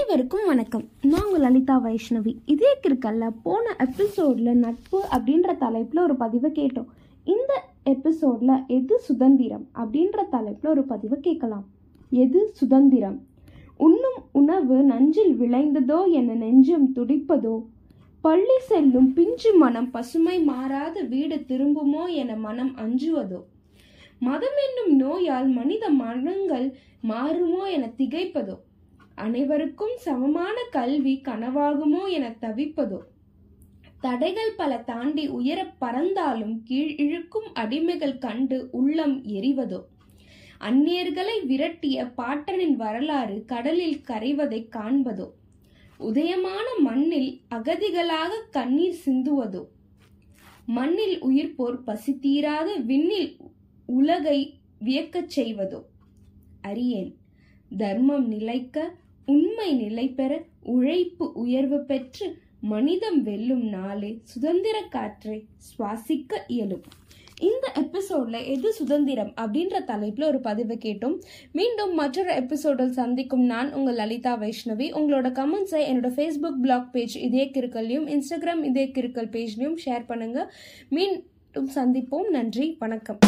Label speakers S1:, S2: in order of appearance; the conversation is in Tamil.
S1: அனைவருக்கும் வணக்கம். நான் உங்கள் லலிதா வைஷ்ணவி. இதே கிற்கல்ல போன எபிசோடில் நட்பு அப்படின்ற தலைப்பில் ஒரு பதிவை கேட்டோம். இந்த எபிசோடில் எது சுதந்திரம் அப்படின்ற தலைப்பில் ஒரு பதிவை கேட்கலாம். எது சுதந்திரம்? உண்ணும் உணவு நஞ்சில் விளைந்ததோ என நெஞ்சம் துடிப்பதோ? பள்ளி செல்லும் பிஞ்சு மனம் பசுமை மாறாத வீடு திரும்புமோ என மனம் அஞ்சுவதோ? மதம் என்னும் நோயால் மனித மனங்கள் மாறுமோ என திகைப்பதோ? அனைவருக்கும் சமமான கல்வி கனவாகுமோ என தவிப்பதோ? தடைகள் பல தாண்டி உயர பறந்தாலும் கீழ் இழுக்கும் அடிமைகள் கண்டு உள்ளம் எரிவதோ அந்நியர்களை விரட்டிய பாட்டனின் வரலாறு கடலில் கரைவதை காண்பதோ? உதயமான மண்ணில் அகதிகளாக கண்ணீர் சிந்துவதோ? மண்ணில் உயிர்ப்போர் பசி தீராத விண்ணில் உலகை வியக்கச் செய்வதோ? அறியேன் தர்மம் நிலைக்க உண்மை நிலை பெற உழைப்பு உயர்வு பெற்று மனிதம் வெல்லும் நாளே சுதந்திர காற்றை சுவாசிக்க இயலும். இந்த எபிசோட்ல எது சுதந்திரம் அப்படின்ற தலைப்புல ஒரு பதிவு கேட்டோம். மீண்டும் மற்றொரு எபிசோடில் சந்திக்கும் நான் உங்கள் லலிதா வைஷ்ணவி. உங்களோட கமெண்ட்ஸை என்னோட ஃபேஸ்புக் பிளாக் பேஜ் இதே கிருக்கல்லையும் இன்ஸ்டாகிராம் இதே கிருக்கல் பேஜ்லையும் ஷேர் பண்ணுங்க. மீண்டும் சந்திப்போம். நன்றி. வணக்கம்.